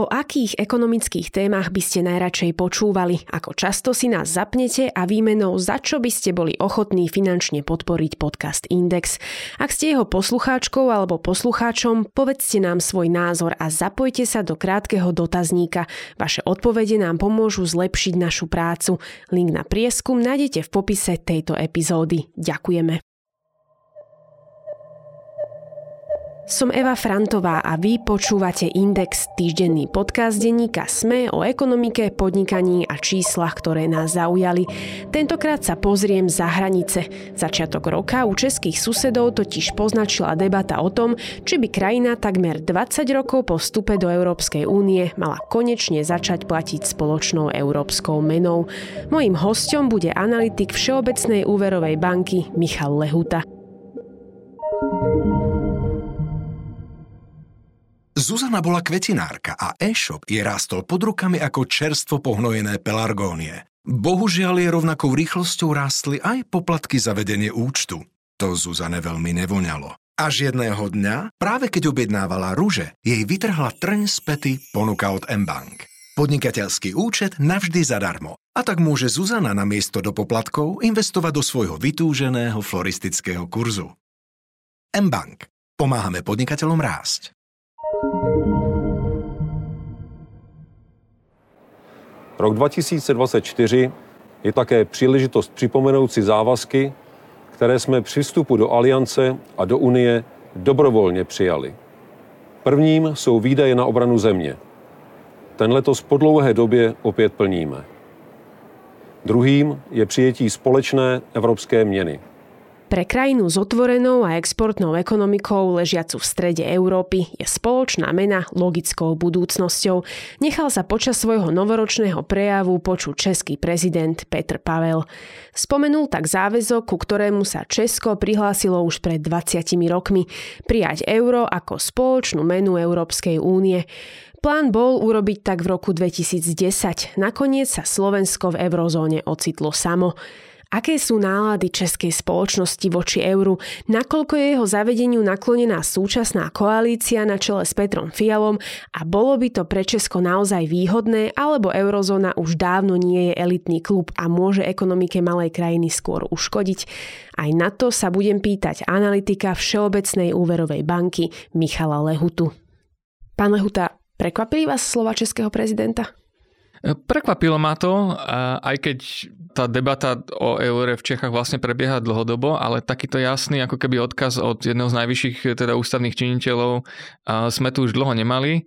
O akých ekonomických témach by ste najradšej počúvali? Ako často si nás zapnete a výmenou za čo by ste boli ochotní finančne podporiť podcast Index? Ak ste jeho poslucháčkou alebo poslucháčom, povedzte nám svoj názor a zapojte sa do krátkeho dotazníka. Vaše odpovede nám pomôžu zlepšiť našu prácu. Link na prieskum nájdete v popise tejto epizódy. Ďakujeme. Som Eva Frantová a vy počúvate Index, týždenný podcast denníka SME o ekonomike, podnikaní a číslach, ktoré nás zaujali. Tentokrát sa pozriem za hranice. Začiatok roka u českých susedov totiž poznačila debata o tom, či by krajina takmer 20 rokov po vstupe do Európskej únie mala konečne začať platiť spoločnou európskou menou. Mojím hostom bude analytik Všeobecnej úverovej banky Michal Lehuta. Zuzana bola kvetinárka a e-shop je rástol pod rukami ako čerstvo pohnojené pelargónie. Bohužiaľ je rovnakou rýchlosťou rástli aj poplatky za vedenie účtu. To Zuzane veľmi nevoňalo. Až jedného dňa, práve keď objednávala rúže, jej vytrhla trň z pety ponuka od mBank. Podnikateľský účet navždy zadarmo. A tak môže Zuzana na miesto do poplatkov investovať do svojho vytúženého floristického kurzu. mBank. Pomáhame podnikateľom rásť. Rok 2024 je také příležitost připomenout si závazky, které jsme při vstupu do Aliance a do Unie dobrovolně přijali. Prvním jsou výdaje na obranu země. Ten letos po dlouhé době opět plníme. Druhým je přijetí společné evropské měny – pre krajinu s otvorenou a exportnou ekonomikou ležiacu v strede Európy je spoločná mena logickou budúcnosťou. Nechal sa počas svojho novoročného prejavu počuť český prezident Petr Pavel. Spomenul tak záväzok, ku ktorému sa Česko prihlásilo už pred 20 rokmi prijať euro ako spoločnú menu Európskej únie. Plán bol urobiť tak v roku 2010. Nakoniec sa Slovensko v eurozóne ocitlo samo. Aké sú nálady českej spoločnosti voči euru? Nakoľko je jeho zavedeniu naklonená súčasná koalícia na čele s Petrom Fialom a bolo by to pre Česko naozaj výhodné, alebo eurozóna už dávno nie je elitný klub a môže ekonomike malej krajiny skôr uškodiť? Aj na to sa budem pýtať analytika Všeobecnej úverovej banky Michala Lehutu. Pán Lehuta, prekvapili vás slova českého prezidenta? Prekvapilo ma to, aj keď tá debata o eure v Čechách vlastne prebieha dlhodobo, ale takýto jasný ako keby odkaz od jedného z najvyšších teda ústavných činiteľov sme tu už dlho nemali.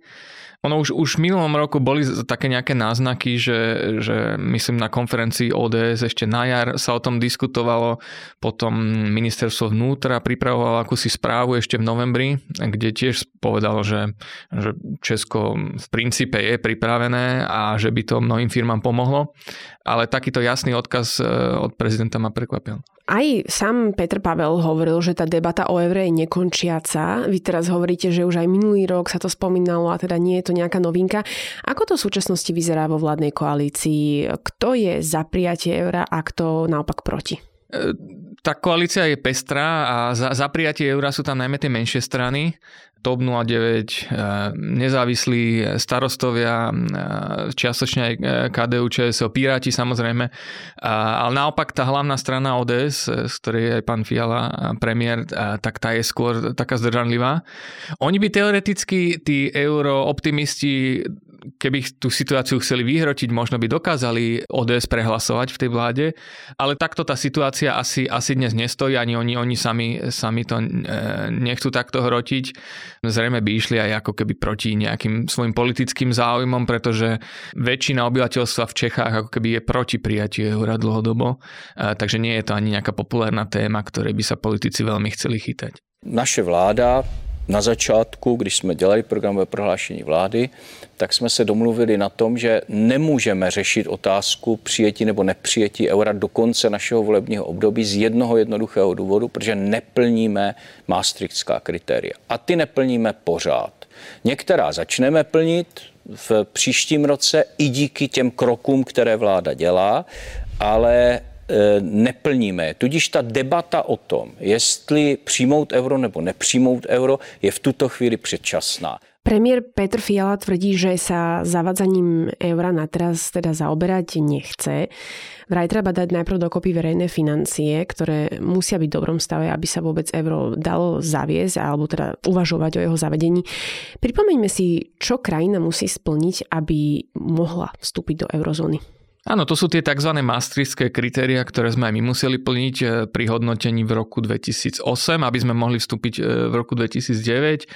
Ono už, už v minulom roku boli také nejaké náznaky, že, že myslím na konferencii ODS ešte na jar sa o tom diskutovalo, potom ministerstvo vnútra pripravovalo akúsi správu ešte v novembri, kde tiež povedalo, že, že Česko v princípe je pripravené a že by to mnohým firmám pomohlo, ale takýto jasný odkaz e, od prezidenta ma prekvapil. Aj sám Petr Pavel hovoril, že tá debata o evre je nekončiaca. Vy teraz hovoríte, že už aj minulý rok sa to spomínalo a teda nie je to nejaká novinka. Ako to v súčasnosti vyzerá vo vládnej koalícii? Kto je za prijatie eura a kto naopak proti? Tá koalícia je pestrá a za, za prijatie eura sú tam najmä tie menšie strany. TOP 09, e, nezávislí starostovia, e, čiastočne aj KDU, ČSO, Piráti samozrejme. Ale naopak tá hlavná strana ODS, z ktorej je aj pán Fiala premiér, tak tá je skôr taká zdržanlivá. Oni by teoreticky, tí eurooptimisti, keby tú situáciu chceli vyhrotiť, možno by dokázali ODS prehlasovať v tej vláde, ale takto tá situácia asi, asi dnes nestojí, ani oni, oni sami, sami to e, nechcú takto hrotiť. Zrejme by išli aj ako keby proti nejakým svojim politickým záujmom, pretože väčšina obyvateľstva v Čechách ako keby je proti prijatiu eura dlhodobo, e, takže nie je to ani nejaká populárna téma, ktorej by sa politici veľmi chceli chytať. Naše vláda na začátku, když jsme dělali programové prohlášení vlády, tak jsme se domluvili na tom, že nemůžeme řešit otázku přijetí nebo nepřijetí eura do konce našeho volebního období z jednoho jednoduchého důvodu, protože neplníme maastrichtská kritéria. A ty neplníme pořád. Některá začneme plnit v příštím roce i díky těm krokům, které vláda dělá, ale neplníme. Tudíž ta debata o tom, jestli přijmout euro nebo nepřijmout euro, je v tuto chvíli předčasná. Premiér Petr Fiala tvrdí, že sa zavadzaním eura na teraz teda zaoberať nechce. Vraj treba dať najprv dokopy verejné financie, ktoré musia byť v dobrom stave, aby sa vôbec euro dalo zaviesť alebo teda uvažovať o jeho zavedení. Pripomeňme si, čo krajina musí splniť, aby mohla vstúpiť do eurozóny. Áno, to sú tie tzv. maastrichtské kritéria, ktoré sme aj my museli plniť e, pri hodnotení v roku 2008, aby sme mohli vstúpiť e, v roku 2009. E,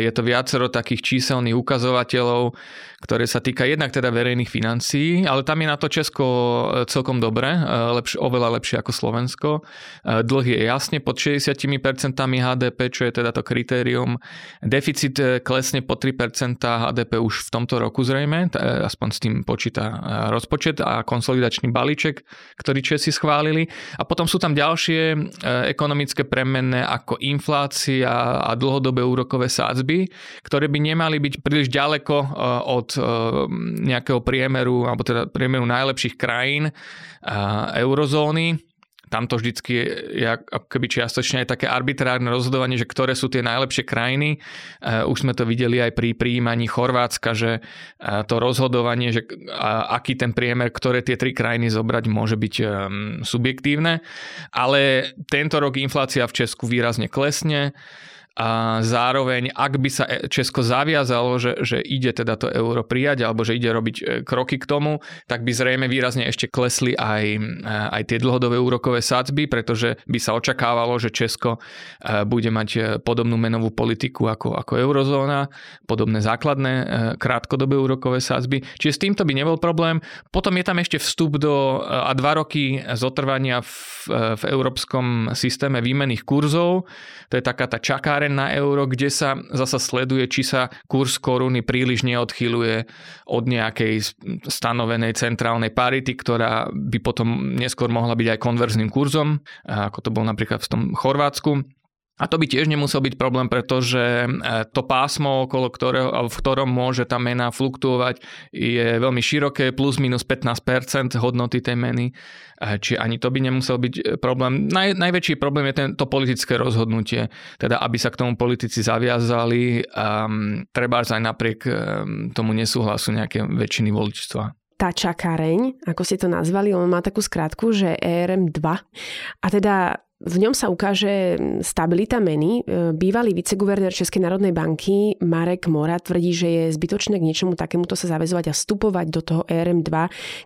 je to viacero takých číselných ukazovateľov, ktoré sa týka jednak teda verejných financií, ale tam je na to Česko celkom dobre, lepš- oveľa lepšie ako Slovensko. Dlh je jasne pod 60% HDP, čo je teda to kritérium. Deficit klesne po 3% HDP už v tomto roku zrejme, aspoň s tým počíta rozpočet a konsolidačný balíček, ktorý Česi schválili. A potom sú tam ďalšie e, ekonomické premenné ako inflácia a dlhodobé úrokové sádzby, ktoré by nemali byť príliš ďaleko e, od e, nejakého priemeru, alebo teda priemeru najlepších krajín eurozóny tam to vždycky je keby čiastočne aj také arbitrárne rozhodovanie, že ktoré sú tie najlepšie krajiny. Uh, už sme to videli aj pri príjmaní Chorvátska, že uh, to rozhodovanie, že aký ten priemer, ktoré tie tri krajiny zobrať, môže byť um, subjektívne. Ale tento rok inflácia v Česku výrazne klesne a zároveň, ak by sa Česko zaviazalo, že, že ide teda to euro prijať alebo že ide robiť e, kroky k tomu, tak by zrejme výrazne ešte klesli aj, e, aj tie dlhodobé úrokové sadzby, pretože by sa očakávalo, že Česko e, bude mať podobnú menovú politiku ako, ako eurozóna, podobné základné krátkodobé úrokové sadzby. Čiže s týmto by nebol problém. Potom je tam ešte vstup do a dva roky zotrvania v, v európskom systéme výmených kurzov. To je taká tá čakáre továren na euro, kde sa zasa sleduje, či sa kurz koruny príliš neodchyluje od nejakej stanovenej centrálnej parity, ktorá by potom neskôr mohla byť aj konverzným kurzom, ako to bol napríklad v tom Chorvátsku. A to by tiež nemusel byť problém, pretože e, to pásmo, okolo ktorého, v ktorom môže tá mena fluktuovať, je veľmi široké, plus minus 15% hodnoty tej meny. E, či ani to by nemusel byť e, problém. Naj, najväčší problém je to politické rozhodnutie, teda aby sa k tomu politici zaviazali, um, treba aj napriek um, tomu nesúhlasu nejaké väčšiny voličstva tá čakáreň, ako ste to nazvali, on má takú skratku, že ERM2. A teda v ňom sa ukáže stabilita meny. E, bývalý viceguvernér Českej národnej banky Marek Mora tvrdí, že je zbytočné k niečomu takémuto sa zavezovať a vstupovať do toho ERM2,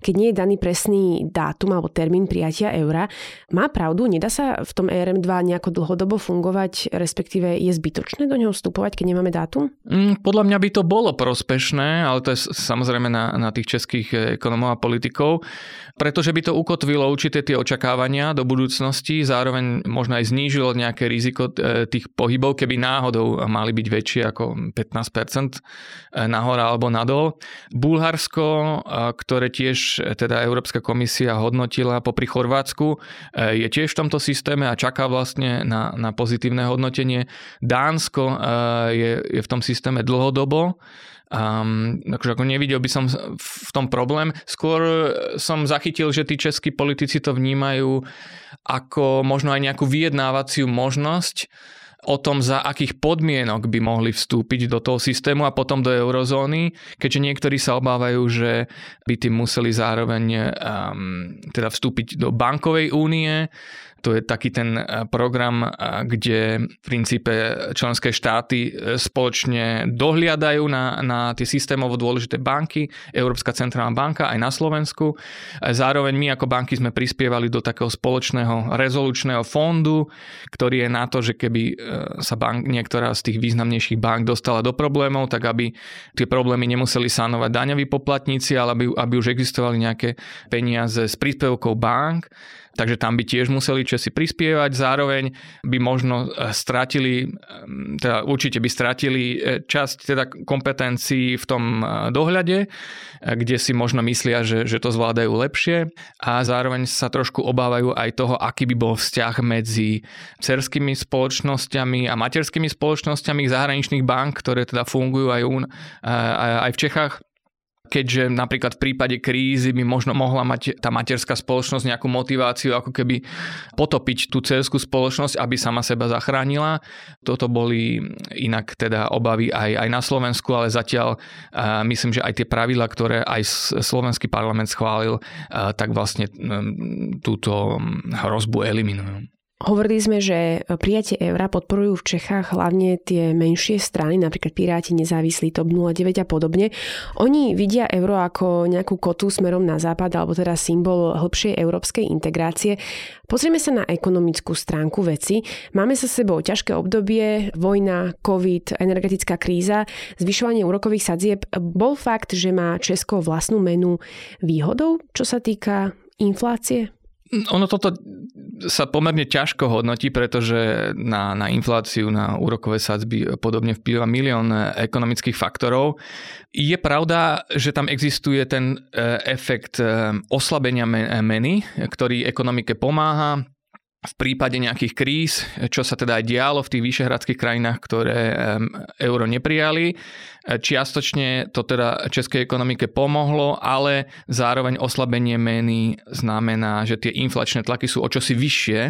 keď nie je daný presný dátum alebo termín prijatia eura. Má pravdu, nedá sa v tom ERM2 nejako dlhodobo fungovať, respektíve je zbytočné do neho vstupovať, keď nemáme dátum? Mm, podľa mňa by to bolo prospešné, ale to je samozrejme na, na tých českých ekonomov a politikov, pretože by to ukotvilo určité tie očakávania do budúcnosti, zároveň zároveň možno aj znížilo nejaké riziko e, tých pohybov, keby náhodou mali byť väčšie ako 15% e, nahor alebo nadol. Bulharsko, e, ktoré tiež teda Európska komisia hodnotila popri Chorvátsku, je tiež v tomto systéme a čaká vlastne na, na pozitívne hodnotenie. Dánsko je, je v tom systéme dlhodobo Um, akože ako nevidel by som v tom problém. Skôr som zachytil, že tí českí politici to vnímajú ako možno aj nejakú vyjednávaciu možnosť o tom, za akých podmienok by mohli vstúpiť do toho systému a potom do eurozóny, keďže niektorí sa obávajú, že by tým museli zároveň um, teda vstúpiť do bankovej únie, to je taký ten e, program, e, kde v princípe členské štáty e, spoločne dohliadajú na, na tie systémovo dôležité banky, Európska centrálna banka aj na Slovensku. Zároveň my ako banky sme prispievali do takého spoločného rezolučného fondu, ktorý je na to, že keby sa bank, niektorá z tých významnejších bank dostala do problémov, tak aby tie problémy nemuseli sanovať daňoví poplatníci, ale aby, aby už existovali nejaké peniaze s príspevkou bank takže tam by tiež museli Česi prispievať, zároveň by možno e, stratili, teda určite by stratili e, časť teda kompetencií v tom e, dohľade, kde si možno myslia, že, že to zvládajú lepšie. A zároveň sa trošku obávajú aj toho, aký by bol vzťah medzi cerskými spoločnosťami a materskými spoločnosťami zahraničných bank, ktoré teda fungujú aj, aj v Čechách keďže napríklad v prípade krízy by možno mohla mať tá materská spoločnosť nejakú motiváciu ako keby potopiť tú cerskú spoločnosť, aby sama seba zachránila. Toto boli inak teda obavy aj, aj na Slovensku, ale zatiaľ uh, myslím, že aj tie pravidla, ktoré aj slovenský parlament schválil, uh, tak vlastne um, túto hrozbu eliminujú. Hovorili sme, že prijatie eura podporujú v Čechách hlavne tie menšie strany, napríklad Piráti, nezávislí, TOP 09 a podobne. Oni vidia euro ako nejakú kotu smerom na západ, alebo teda symbol hĺbšej európskej integrácie. Pozrieme sa na ekonomickú stránku veci. Máme sa sebou ťažké obdobie, vojna, covid, energetická kríza, zvyšovanie úrokových sadzieb. Bol fakt, že má Česko vlastnú menu výhodou, čo sa týka inflácie? Ono toto sa pomerne ťažko hodnotí, pretože na, na infláciu, na úrokové sadzby podobne vplyva milión ekonomických faktorov. Je pravda, že tam existuje ten e, efekt e, oslabenia meny, ktorý ekonomike pomáha v prípade nejakých kríz, čo sa teda aj dialo v tých vyšehradských krajinách, ktoré euro neprijali. Čiastočne to teda českej ekonomike pomohlo, ale zároveň oslabenie meny znamená, že tie inflačné tlaky sú o čosi vyššie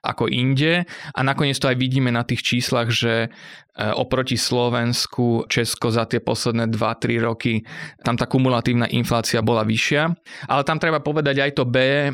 ako inde. A nakoniec to aj vidíme na tých číslach, že oproti Slovensku, Česko za tie posledné 2-3 roky, tam tá kumulatívna inflácia bola vyššia. Ale tam treba povedať aj to B, e,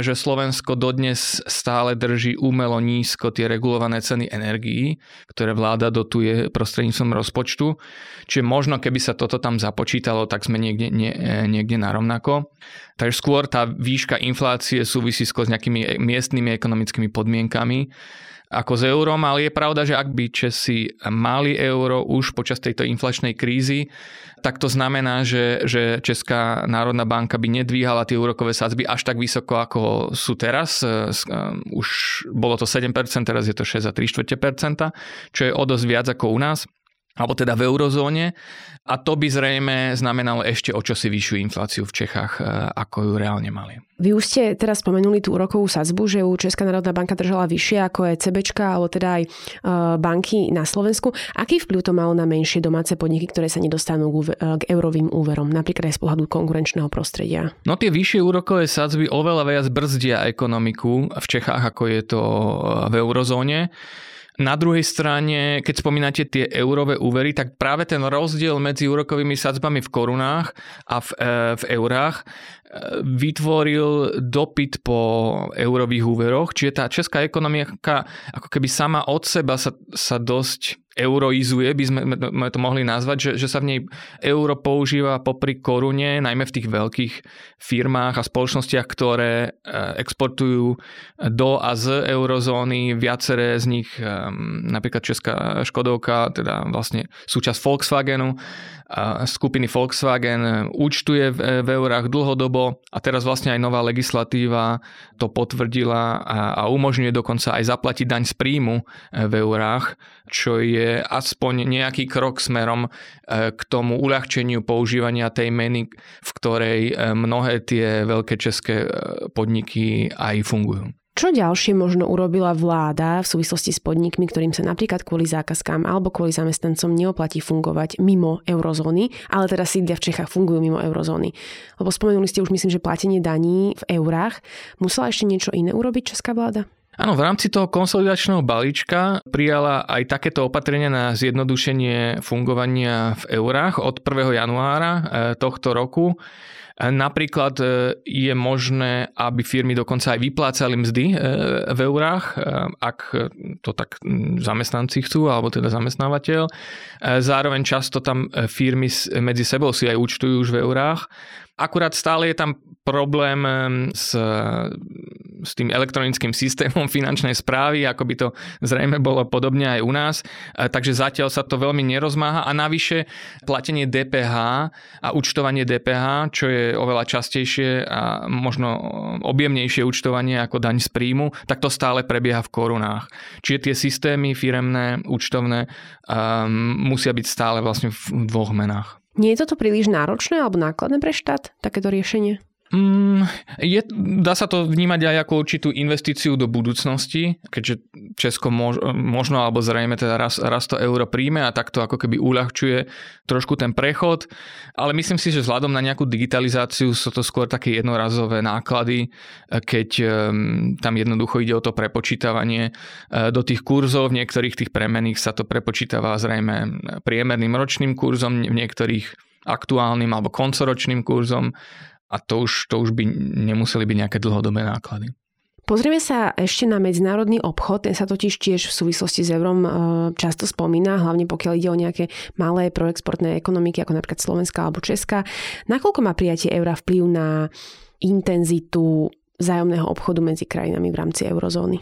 že Slovensko dodnes stále drží umelo nízko tie regulované ceny energií, ktoré vláda dotuje prostredníctvom rozpočtu. Čiže možno keby sa toto tam započítalo, tak sme niekde, nie, e, niekde narovnako. Takže skôr tá výška inflácie súvisí s nejakými miestnymi ekonomickými podmienkami ako s eurom, ale je pravda, že ak by Česi mali euro už počas tejto inflačnej krízy, tak to znamená, že, že Česká národná banka by nedvíhala tie úrokové sadzby až tak vysoko, ako sú teraz. E, už bolo to 7%, teraz je to 6 a 3 čo je o dosť viac ako u nás alebo teda v eurozóne a to by zrejme znamenalo ešte o čosi vyššiu infláciu v Čechách, e, ako ju reálne mali. Vy už ste teraz spomenuli tú úrokovú sadzbu, že u Česká národná banka držala vyššie ako je CBčka alebo teda aj e, banky na Slovensku. Aký vplyv to malo na menšie domáce podniky, ktoré sa nedostanú k, k eurovým úverom, napríklad aj z pohľadu konkurenčného prostredia? No tie vyššie úrokové sadzby oveľa viac brzdia ekonomiku v Čechách, ako je to v eurozóne. Na druhej strane, keď spomínate tie eurové úvery, tak práve ten rozdiel medzi úrokovými sadzbami v korunách a v, e, v eurách e, vytvoril dopyt po eurových úveroch, čiže tá česká ekonomika ako keby sama od seba sa, sa dosť euroizuje, by sme, to mohli nazvať, že, že sa v nej euro používa popri korune, najmä v tých veľkých firmách a spoločnostiach, ktoré e, exportujú do a z eurozóny. Viaceré z nich, e, napríklad Česká Škodovka, teda vlastne súčasť Volkswagenu, skupiny Volkswagen účtuje v, v eurách dlhodobo a teraz vlastne aj nová legislatíva to potvrdila a, umožňuje dokonca aj zaplatiť daň z príjmu e, v eurách, čo je aspoň nejaký krok smerom e, k tomu uľahčeniu používania tej meny, v ktorej e, mnohé tie veľké české podniky aj fungujú. Čo ďalšie možno urobila vláda v súvislosti s podnikmi, ktorým sa napríklad kvôli zákazkám alebo kvôli zamestnancom neoplatí fungovať mimo eurozóny, ale teda sídlia v Čechách fungujú mimo eurozóny? Lebo spomenuli ste už myslím, že platenie daní v eurách. Musela ešte niečo iné urobiť česká vláda? Áno, v rámci toho konsolidačného balíčka prijala aj takéto opatrenia na zjednodušenie fungovania v eurách od 1. januára eh, tohto roku. Napríklad e, je možné, aby firmy dokonca aj vyplácali mzdy e, v eurách, e, ak to tak zamestnanci chcú, alebo teda zamestnávateľ. Zároveň často tam firmy medzi sebou si aj účtujú už v eurách. Akurát stále je tam problém s s tým elektronickým systémom finančnej správy, ako by to zrejme bolo podobne aj u nás. Takže zatiaľ sa to veľmi nerozmáha a navyše platenie DPH a účtovanie DPH, čo je oveľa častejšie a možno objemnejšie účtovanie ako daň z príjmu, tak to stále prebieha v korunách. Čiže tie systémy firemné, účtovné um, musia byť stále vlastne v dvoch menách. Nie je toto príliš náročné alebo nákladné pre štát, takéto riešenie? Mm, je, dá sa to vnímať aj ako určitú investíciu do budúcnosti, keďže Česko mož, možno alebo zrejme teda raz, raz to euro príjme a takto ako keby uľahčuje trošku ten prechod, ale myslím si, že vzhľadom na nejakú digitalizáciu sú to skôr také jednorazové náklady, keď um, tam jednoducho ide o to prepočítavanie uh, do tých kurzov, v niektorých tých premených sa to prepočítava zrejme priemerným ročným kurzom, v niektorých aktuálnym alebo koncoročným kurzom a to už, to už by nemuseli byť nejaké dlhodobé náklady. Pozrieme sa ešte na medzinárodný obchod, ten sa totiž tiež v súvislosti s eurom e, často spomína, hlavne pokiaľ ide o nejaké malé proexportné ekonomiky, ako napríklad Slovenska alebo Česká. Nakoľko má prijatie eura vplyv na intenzitu vzájomného obchodu medzi krajinami v rámci eurozóny?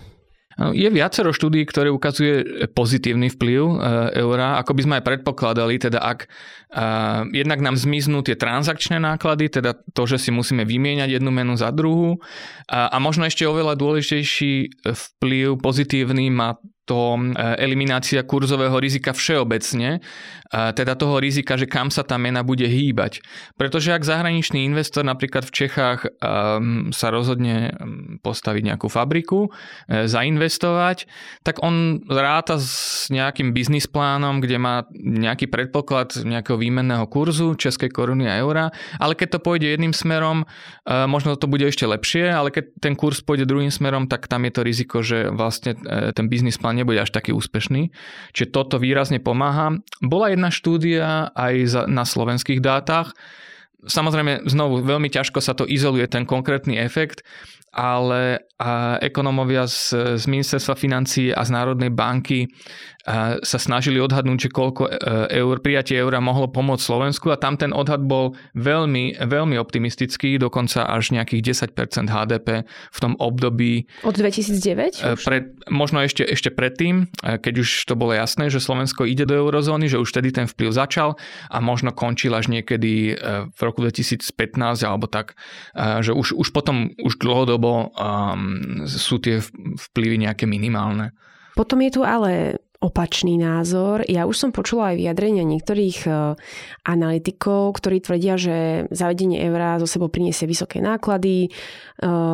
Je viacero štúdí, ktoré ukazuje pozitívny vplyv e, eura, ako by sme aj predpokladali, teda ak uh, jednak nám zmiznú tie transakčné náklady, teda to, že si musíme vymieňať jednu menu za druhú. A možno ešte oveľa dôležitejší vplyv pozitívny má to e, eliminácia kurzového rizika všeobecne, teda toho rizika, že kam sa tá mena bude hýbať. Pretože ak zahraničný investor napríklad v Čechách ehm, sa rozhodne ehm, postaviť nejakú fabriku, e, zainvestovať, tak on ráta s nejakým biznis plánom, kde má nejaký predpoklad nejakého výmenného kurzu českej koruny a eura, ale keď to pôjde jedným smerom, možno to bude ešte lepšie, ale keď ten kurz pôjde druhým smerom, tak tam je to riziko, že vlastne ten biznis plán nebude až taký úspešný. Čiže toto výrazne pomáha. Bola jedna štúdia aj na slovenských dátach. Samozrejme, znovu, veľmi ťažko sa to izoluje, ten konkrétny efekt, ale ekonomovia z, z ministerstva financí a z Národnej banky sa snažili odhadnúť, že koľko e, eur, prijatie eura mohlo pomôcť Slovensku a tam ten odhad bol veľmi, veľmi optimistický, dokonca až nejakých 10% HDP v tom období. Od 2009? E, pred, možno ešte, ešte predtým, e, keď už to bolo jasné, že Slovensko ide do eurozóny, že už vtedy ten vplyv začal a možno končil až niekedy v roku 2015 alebo tak, že už, už potom už dlhodobo um, sú tie vplyvy nejaké minimálne. Potom je tu ale opačný názor. Ja už som počula aj vyjadrenia niektorých e, analytikov, ktorí tvrdia, že zavedenie eura zo sebou priniesie vysoké náklady, e,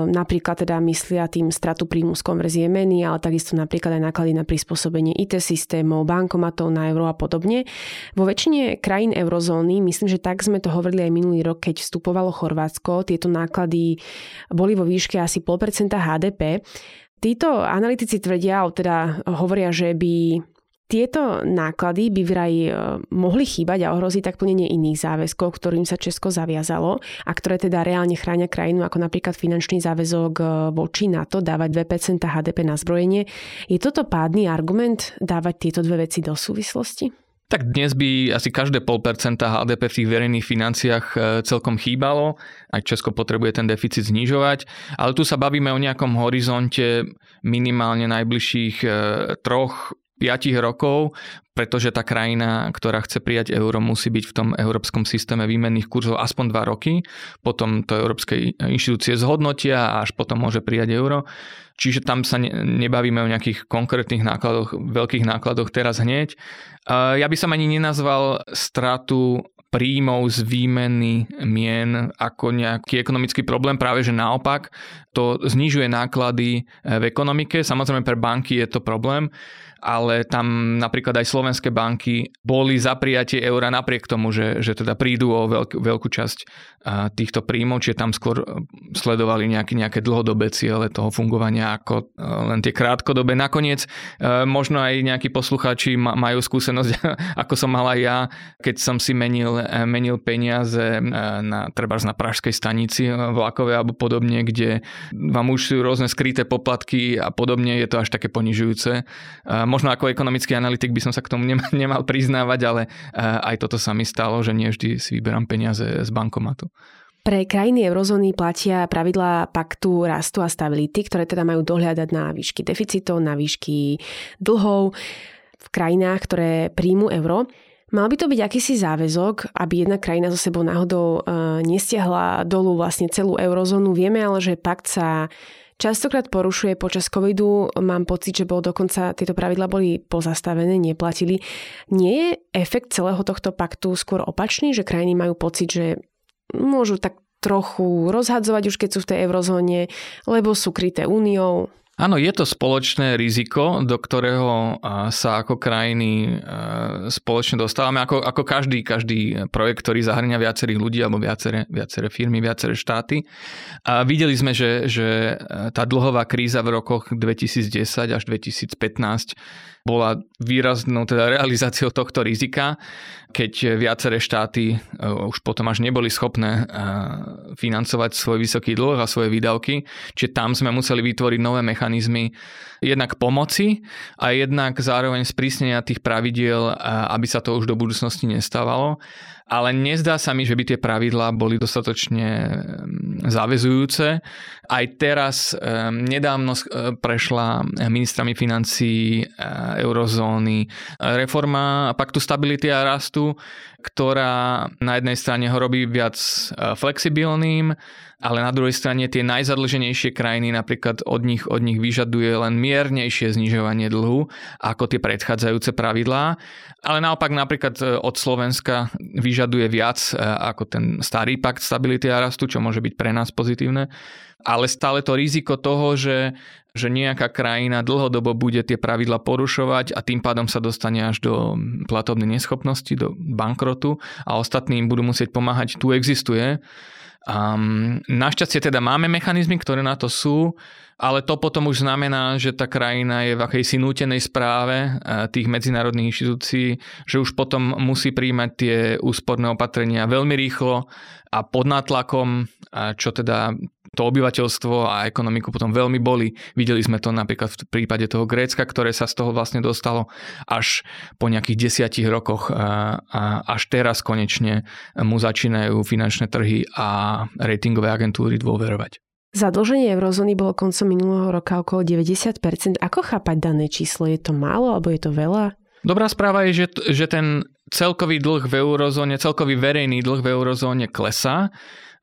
napríklad teda myslia tým stratu príjmu z konverzie meny, ale takisto napríklad aj náklady na prispôsobenie IT systémov, bankomatov na euro a podobne. Vo väčšine krajín eurozóny, myslím, že tak sme to hovorili aj minulý rok, keď vstupovalo Chorvátsko, tieto náklady boli vo výške asi 0,5% HDP. Títo analytici tvrdia, teda hovoria, že by tieto náklady by vraj e, mohli chýbať a ohroziť tak plnenie iných záväzkov, ktorým sa Česko zaviazalo a ktoré teda reálne chránia krajinu, ako napríklad finančný záväzok e, voči NATO dávať 2% HDP na zbrojenie. Je toto pádny argument dávať tieto dve veci do súvislosti? Tak dnes by asi každé pol percenta HDP v tých verejných financiách e, celkom chýbalo. Aj Česko potrebuje ten deficit znižovať. Ale tu sa bavíme o nejakom horizonte minimálne najbližších e, troch 5 rokov, pretože tá krajina, ktorá chce prijať euro, musí byť v tom európskom systéme výmenných kurzov aspoň 2 roky. Potom to európske inštitúcie zhodnotia a až potom môže prijať euro. Čiže tam sa nebavíme o nejakých konkrétnych nákladoch, veľkých nákladoch teraz hneď. Ja by som ani nenazval stratu príjmov z výmeny mien ako nejaký ekonomický problém, práve že naopak to znižuje náklady v ekonomike. Samozrejme pre banky je to problém, ale tam napríklad aj slovenské banky boli za prijatie eura napriek tomu, že, že teda prídu o veľk, veľkú časť týchto príjmov, čiže tam skôr e, sledovali nejaké, nejaké dlhodobé ciele toho fungovania ako e, len tie krátkodobé. Nakoniec e, možno aj nejakí poslucháči majú skúsenosť, ako som mal aj ja, keď som si menil, menil peniaze na, treba na pražskej stanici vlakové alebo podobne, kde vám už sú rôzne skryté poplatky a podobne, je to až také ponižujúce možno ako ekonomický analytik by som sa k tomu nemal, priznávať, ale aj toto sa mi stalo, že nie vždy si vyberám peniaze z bankomatu. Pre krajiny eurozóny platia pravidlá paktu rastu a stability, ktoré teda majú dohľadať na výšky deficitov, na výšky dlhov v krajinách, ktoré príjmu euro. Mal by to byť akýsi záväzok, aby jedna krajina so sebou náhodou uh, nestiahla dolu vlastne celú eurozónu. Vieme ale, že pakt sa častokrát porušuje počas covidu. Mám pocit, že bol dokonca tieto pravidla boli pozastavené, neplatili. Nie je efekt celého tohto paktu skôr opačný, že krajiny majú pocit, že môžu tak trochu rozhadzovať už keď sú v tej eurozóne, lebo sú kryté úniou. Áno, je to spoločné riziko, do ktorého sa ako krajiny spoločne dostávame, ako, ako každý, každý projekt, ktorý zahrňa viacerých ľudí alebo viaceré, viaceré firmy, viaceré štáty. A videli sme, že, že tá dlhová kríza v rokoch 2010 až 2015 bola výraznou teda realizáciou tohto rizika, keď viaceré štáty e, už potom až neboli schopné e, financovať svoj vysoký dlh a svoje výdavky. Čiže tam sme museli vytvoriť nové mechanizmy jednak pomoci a jednak zároveň sprísnenia tých pravidiel, aby sa to už do budúcnosti nestávalo ale nezdá sa mi, že by tie pravidlá boli dostatočne mm, záväzujúce. Aj teraz mm, nedávno e, prešla ministrami financí e, eurozóny reforma paktu stability a rastu, ktorá na jednej strane ho robí viac e, flexibilným, ale na druhej strane tie najzadlženejšie krajiny napríklad od nich, od nich vyžaduje len miernejšie znižovanie dlhu ako tie predchádzajúce pravidlá, ale naopak napríklad e, od Slovenska vyžaduje viac e, ako ten starý pakt stability a rastu, čo môže byť pre nás pozitívne, ale stále to riziko toho, že, že nejaká krajina dlhodobo bude tie pravidla porušovať a tým pádom sa dostane až do platobnej neschopnosti, do bankrotu a ostatní im budú musieť pomáhať, tu existuje. Um, našťastie teda máme mechanizmy, ktoré na to sú, ale to potom už znamená, že tá krajina je v akejsi nútenej správe eh, tých medzinárodných inštitúcií, že už potom musí príjmať tie úsporné opatrenia veľmi rýchlo a pod nátlakom, čo teda to obyvateľstvo a ekonomiku potom veľmi boli. Videli sme to napríklad v prípade toho Grécka, ktoré sa z toho vlastne dostalo až po nejakých desiatich rokoch a až teraz konečne mu začínajú finančné trhy a ratingové agentúry dôverovať. Zadlženie eurozóny bolo koncom minulého roka okolo 90%. Ako chápať dané číslo? Je to málo alebo je to veľa? Dobrá správa je, že, že ten celkový dlh v eurozóne, celkový verejný dlh v eurozóne klesá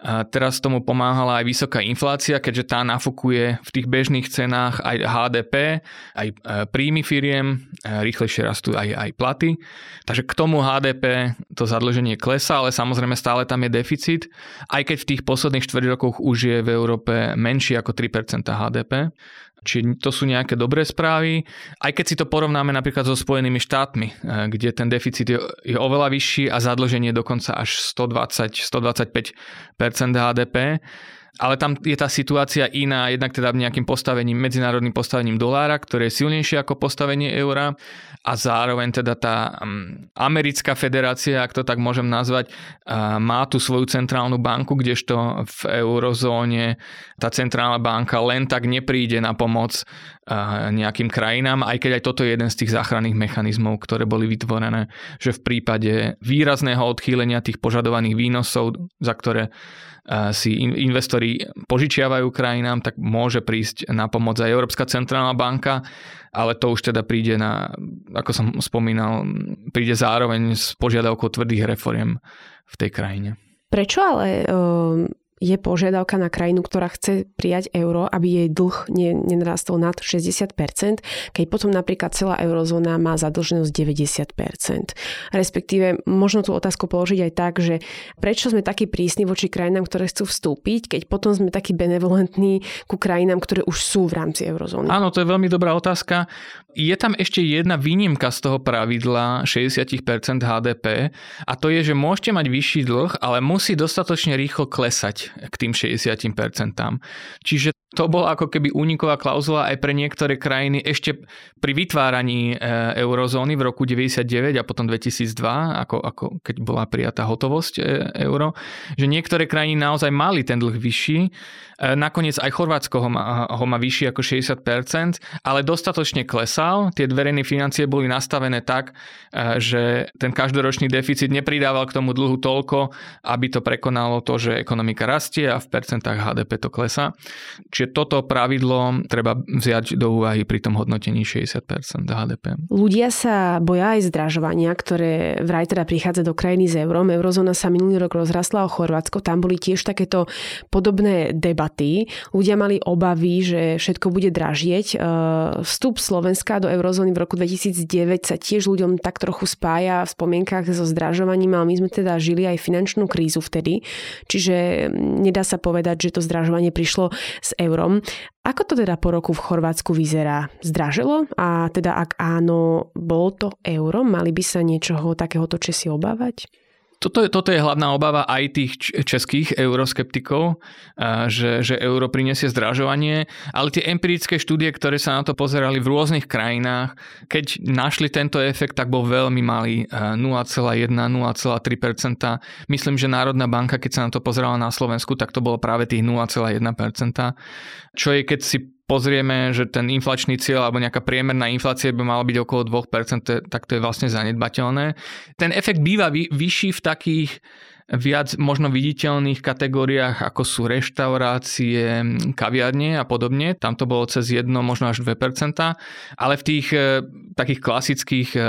a teraz tomu pomáhala aj vysoká inflácia, keďže tá nafúkuje v tých bežných cenách aj HDP, aj e, príjmy firiem, e, rýchlejšie rastú aj, aj platy. Takže k tomu HDP to zadlženie klesá, ale samozrejme stále tam je deficit, aj keď v tých posledných 4 rokoch už je v Európe menší ako 3% HDP. Čiže to sú nejaké dobré správy. Aj keď si to porovnáme napríklad so Spojenými štátmi, eh, kde ten deficit je oveľa vyšší a zadlženie dokonca až 120-125% HDP, ale tam je tá situácia iná, jednak teda nejakým postavením, medzinárodným postavením dolára, ktoré je silnejšie ako postavenie eura. A zároveň teda tá mm, americká federácia, ak to tak môžem nazvať, má tu svoju centrálnu banku, kdežto v eurozóne tá centrálna banka len tak nepríde na pomoc nejakým krajinám, aj keď aj toto je jeden z tých záchranných mechanizmov, ktoré boli vytvorené, že v prípade výrazného odchýlenia tých požadovaných výnosov, za ktoré si investori požičiavajú krajinám, tak môže prísť na pomoc aj Európska centrálna banka, ale to už teda príde na, ako som spomínal, príde zároveň s požiadavkou tvrdých reforiem v tej krajine. Prečo ale je požiadavka na krajinu, ktorá chce prijať euro, aby jej dlh nenarastol nad 60%, keď potom napríklad celá eurozóna má zadlženosť 90%. Respektíve možno tú otázku položiť aj tak, že prečo sme takí prísni voči krajinám, ktoré chcú vstúpiť, keď potom sme takí benevolentní ku krajinám, ktoré už sú v rámci eurozóny. Áno, to je veľmi dobrá otázka. Je tam ešte jedna výnimka z toho pravidla 60% HDP a to je, že môžete mať vyšší dlh, ale musí dostatočne rýchlo klesať k tým 60%. Čiže to bola ako keby úniková klauzula aj pre niektoré krajiny ešte pri vytváraní e, eurozóny v roku 99 a potom 2002, ako, ako keď bola prijatá hotovosť e, euro, že niektoré krajiny naozaj mali ten dlh vyšší. E, nakoniec aj Chorvátsko ho má, ho má vyšší ako 60%, ale dostatočne klesal. Tie verejné financie boli nastavené tak, že ten každoročný deficit nepridával k tomu dlhu toľko, aby to prekonalo to, že ekonomika rastie a v percentách HDP to klesá. Čiže toto pravidlo treba vziať do úvahy pri tom hodnotení 60% HDP. Ľudia sa boja aj zdražovania, ktoré vraj teda prichádza do krajiny z eurom. Eurozóna sa minulý rok rozrastla o Chorvátsko, tam boli tiež takéto podobné debaty. Ľudia mali obavy, že všetko bude dražieť. E, vstup Slovenska do eurozóny v roku 2009 sa tiež ľuďom tak trochu spája v spomienkach so zdražovaním, ale my sme teda žili aj finančnú krízu vtedy. Čiže nedá sa povedať, že to zdražovanie prišlo s eurom. Ako to teda po roku v Chorvátsku vyzerá? Zdražilo? A teda ak áno, bol to euro? Mali by sa niečoho takéhoto Česi obávať? Toto je, toto je hlavná obava aj tých českých euroskeptikov, že, že euro prinesie zdražovanie, ale tie empirické štúdie, ktoré sa na to pozerali v rôznych krajinách, keď našli tento efekt, tak bol veľmi malý, 0,1, 0,3%. Myslím, že Národná banka, keď sa na to pozerala na Slovensku, tak to bolo práve tých 0,1%. Čo je, keď si pozrieme, že ten inflačný cieľ alebo nejaká priemerná inflácia by mala byť okolo 2%, tak to je vlastne zanedbateľné. Ten efekt býva vy, vyšší v takých viac možno viditeľných kategóriách, ako sú reštaurácie, kaviarne a podobne. Tam to bolo cez 1, možno až 2%. Ale v tých e, takých klasických e,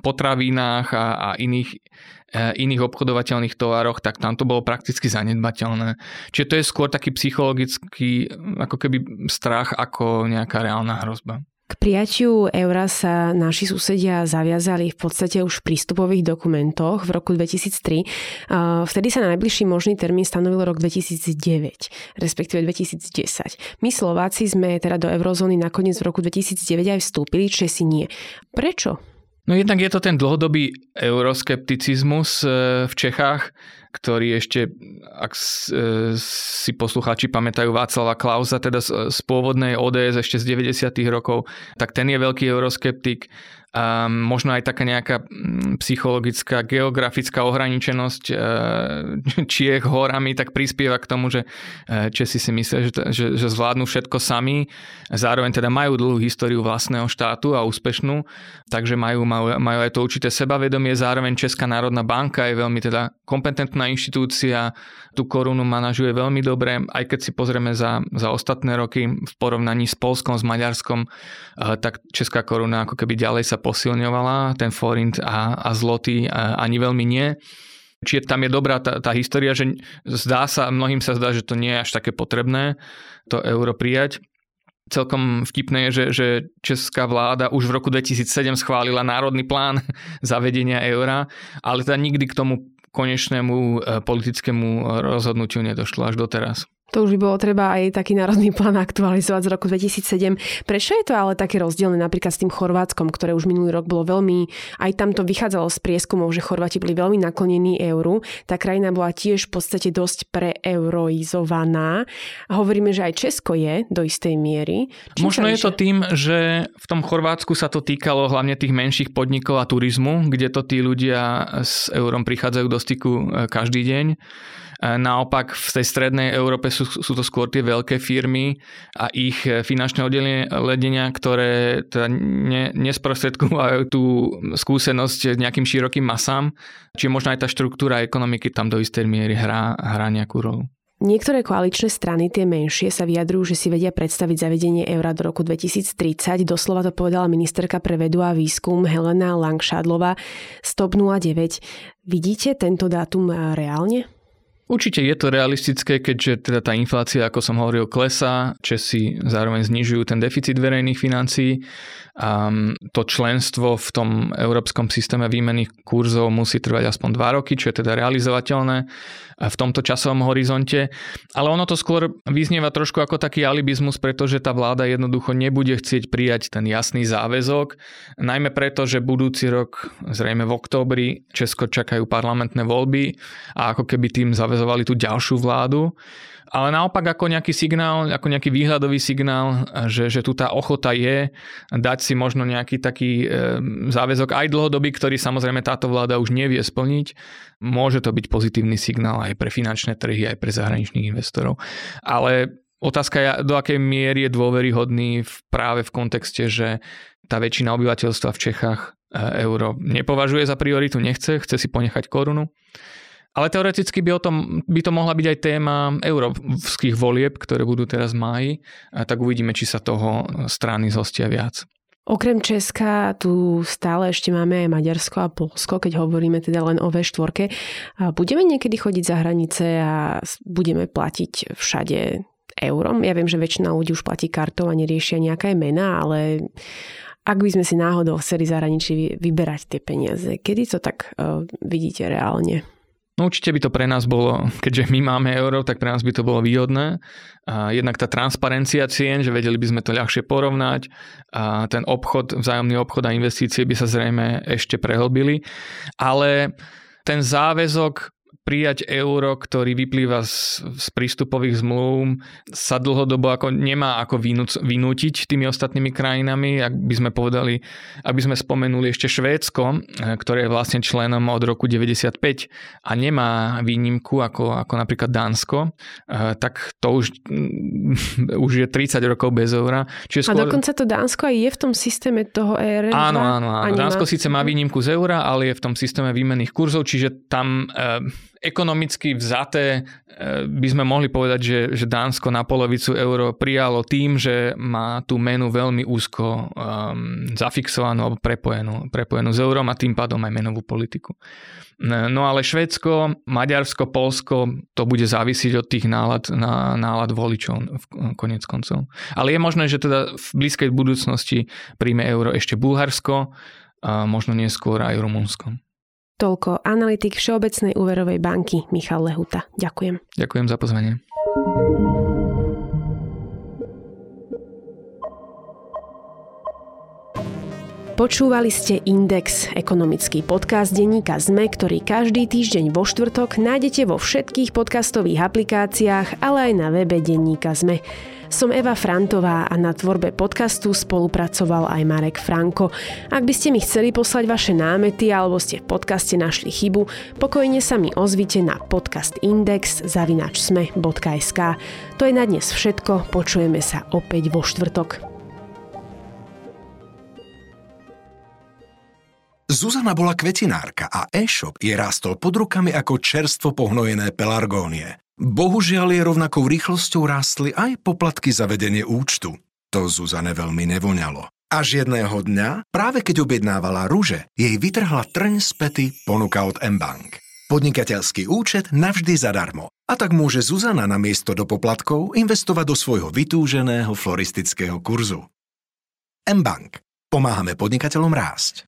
potravinách a, a iných E, iných obchodovateľných tovaroch, tak tam to bolo prakticky zanedbateľné. Čiže to je skôr taký psychologický ako keby strach ako nejaká reálna hrozba. K prijatiu eura sa naši susedia zaviazali v podstate už v prístupových dokumentoch v roku 2003. Vtedy sa na najbližší možný termín stanovil rok 2009, respektíve 2010. My Slováci sme teda do eurozóny nakoniec v roku 2009 aj vstúpili, Česi nie. Prečo? No jednak je to ten dlhodobý euroskepticizmus e, v Čechách, ktorý ešte, ak e, si poslucháči pamätajú Václava Klausa, teda z pôvodnej ODS ešte z 90. rokov, tak ten je veľký euroskeptik a možno aj taká nejaká mm, psychologická, geografická ohraničenosť e, Čiech horami tak prispieva k tomu, že e, Česi si myslia, že, že, že zvládnu všetko sami. Zároveň teda majú dlhú históriu vlastného štátu a úspešnú, takže majú, majú, majú aj to určité sebavedomie. Zároveň Česká národná banka je veľmi teda kompetentná inštitúcia, tú korunu manažuje veľmi dobre, aj keď si pozrieme za, za ostatné roky v porovnaní s Polskom, s Maďarskom, e, tak Česká koruna ako keby ďalej sa posilňovala, ten forint a, a zloty a, ani veľmi nie. Čiže tam je dobrá tá, tá história, že zdá sa, mnohým sa zdá, že to nie je až také potrebné to euro prijať. Celkom vtipné je, že, že česká vláda už v roku 2007 schválila národný plán zavedenia eura, ale teda nikdy k tomu konečnému e, politickému rozhodnutiu nedošlo až doteraz. To už by bolo treba aj taký národný plán aktualizovať z roku 2007. Prečo je to ale také rozdielne napríklad s tým Chorvátskom, ktoré už minulý rok bolo veľmi, aj tam to vychádzalo z prieskumov, že Chorváti boli veľmi naklonení euru. Tá krajina bola tiež v podstate dosť preeuroizovaná. A hovoríme, že aj Česko je do istej miery. Čím Možno je to tým, že v tom Chorvátsku sa to týkalo hlavne tých menších podnikov a turizmu, kde to tí ľudia s eurom prichádzajú do styku e, každý deň. Naopak v tej strednej Európe sú, sú to skôr tie veľké firmy a ich finančné oddelenia, ktoré teda ne, nesprostredkujú tú skúsenosť nejakým širokým masám. Čiže možno aj tá štruktúra ekonomiky tam do istej miery hrá, hrá nejakú rolu. Niektoré koaličné strany, tie menšie, sa vyjadrujú, že si vedia predstaviť zavedenie eura do roku 2030. Doslova to povedala ministerka pre vedu a výskum Helena Langšádlova z TOP 09. Vidíte tento dátum reálne? Určite je to realistické, keďže teda tá inflácia, ako som hovoril, klesá. Česi zároveň znižujú ten deficit verejných financií. A to členstvo v tom európskom systéme výmených kurzov musí trvať aspoň 2 roky, čo je teda realizovateľné v tomto časovom horizonte. Ale ono to skôr vyznieva trošku ako taký alibizmus, pretože tá vláda jednoducho nebude chcieť prijať ten jasný záväzok, najmä preto, že budúci rok, zrejme v októbri, Česko čakajú parlamentné voľby a ako keby tým zavezovali tú ďalšiu vládu ale naopak ako nejaký signál, ako nejaký výhľadový signál, že, že tu tá ochota je dať si možno nejaký taký e, záväzok aj dlhodobý, ktorý samozrejme táto vláda už nevie splniť. Môže to byť pozitívny signál aj pre finančné trhy, aj pre zahraničných investorov. Ale otázka je, do akej miery je dôveryhodný v, práve v kontexte, že tá väčšina obyvateľstva v Čechách e, euro nepovažuje za prioritu, nechce, chce si ponechať korunu. Ale teoreticky by, o tom, by to mohla byť aj téma európskych volieb, ktoré budú teraz v máji, tak uvidíme, či sa toho strany zhostia viac. Okrem Česka tu stále ešte máme aj Maďarsko a Polsko, keď hovoríme teda len o V4. Budeme niekedy chodiť za hranice a budeme platiť všade eurom. Ja viem, že väčšina ľudí už platí kartou a neriešia nejaké mená, ale ak by sme si náhodou chceli zahraničí vyberať tie peniaze, kedy to tak uh, vidíte reálne? No určite by to pre nás bolo, keďže my máme euro, tak pre nás by to bolo výhodné. A jednak tá transparencia cien, že vedeli by sme to ľahšie porovnať a ten obchod, vzájomný obchod a investície by sa zrejme ešte prehlbili. Ale ten záväzok prijať euro, ktorý vyplýva z, z prístupových zmluv, sa dlhodobo ako nemá ako vynúc, vynútiť tými ostatnými krajinami. Ak by sme povedali, ak by sme spomenuli ešte Švédsko, eh, ktoré je vlastne členom od roku 95 a nemá výnimku ako, ako napríklad Dánsko, eh, tak to už, už je 30 rokov bez eura. Čiže skôr... A dokonca to Dánsko aj je v tom systéme toho ERN? Áno, áno. áno. Dánsko síce má výnimku z eura, ale je v tom systéme výmenných kurzov, čiže tam e, ekonomicky vzaté e, by sme mohli povedať, že, že Dánsko na polovicu euro prijalo tým, že má tú menu veľmi úzko um, zafixovanú alebo prepojenú, prepojenú s eurom a tým pádom aj menovú politiku. No ale Švedsko, Maďarsko, Polsko, to bude závisiť od tých nálad, na, nálad voličov v konec koncov. Ale je možné, že teda v blízkej budúcnosti príjme euro ešte Bulharsko, a možno neskôr aj Rumunsko. Toľko analytik Všeobecnej úverovej banky Michal Lehuta. Ďakujem. Ďakujem za pozvanie. Počúvali ste Index, ekonomický podcast denníka ZME, ktorý každý týždeň vo štvrtok nájdete vo všetkých podcastových aplikáciách, ale aj na webe denníka ZME. Som Eva Frantová a na tvorbe podcastu spolupracoval aj Marek Franko. Ak by ste mi chceli poslať vaše námety alebo ste v podcaste našli chybu, pokojne sa mi ozvite na podcastindex.sme.sk. To je na dnes všetko, počujeme sa opäť vo štvrtok. Zuzana bola kvetinárka a e-shop jej rástol pod rukami ako čerstvo pohnojené pelargónie. Bohužiaľ je rovnakou rýchlosťou rástli aj poplatky za vedenie účtu. To Zuzane veľmi nevoňalo. Až jedného dňa, práve keď objednávala rúže, jej vytrhla trň z pety ponuka od mBank. Podnikateľský účet navždy zadarmo. A tak môže Zuzana na miesto do poplatkov investovať do svojho vytúženého floristického kurzu. mBank. Pomáhame podnikateľom rásť.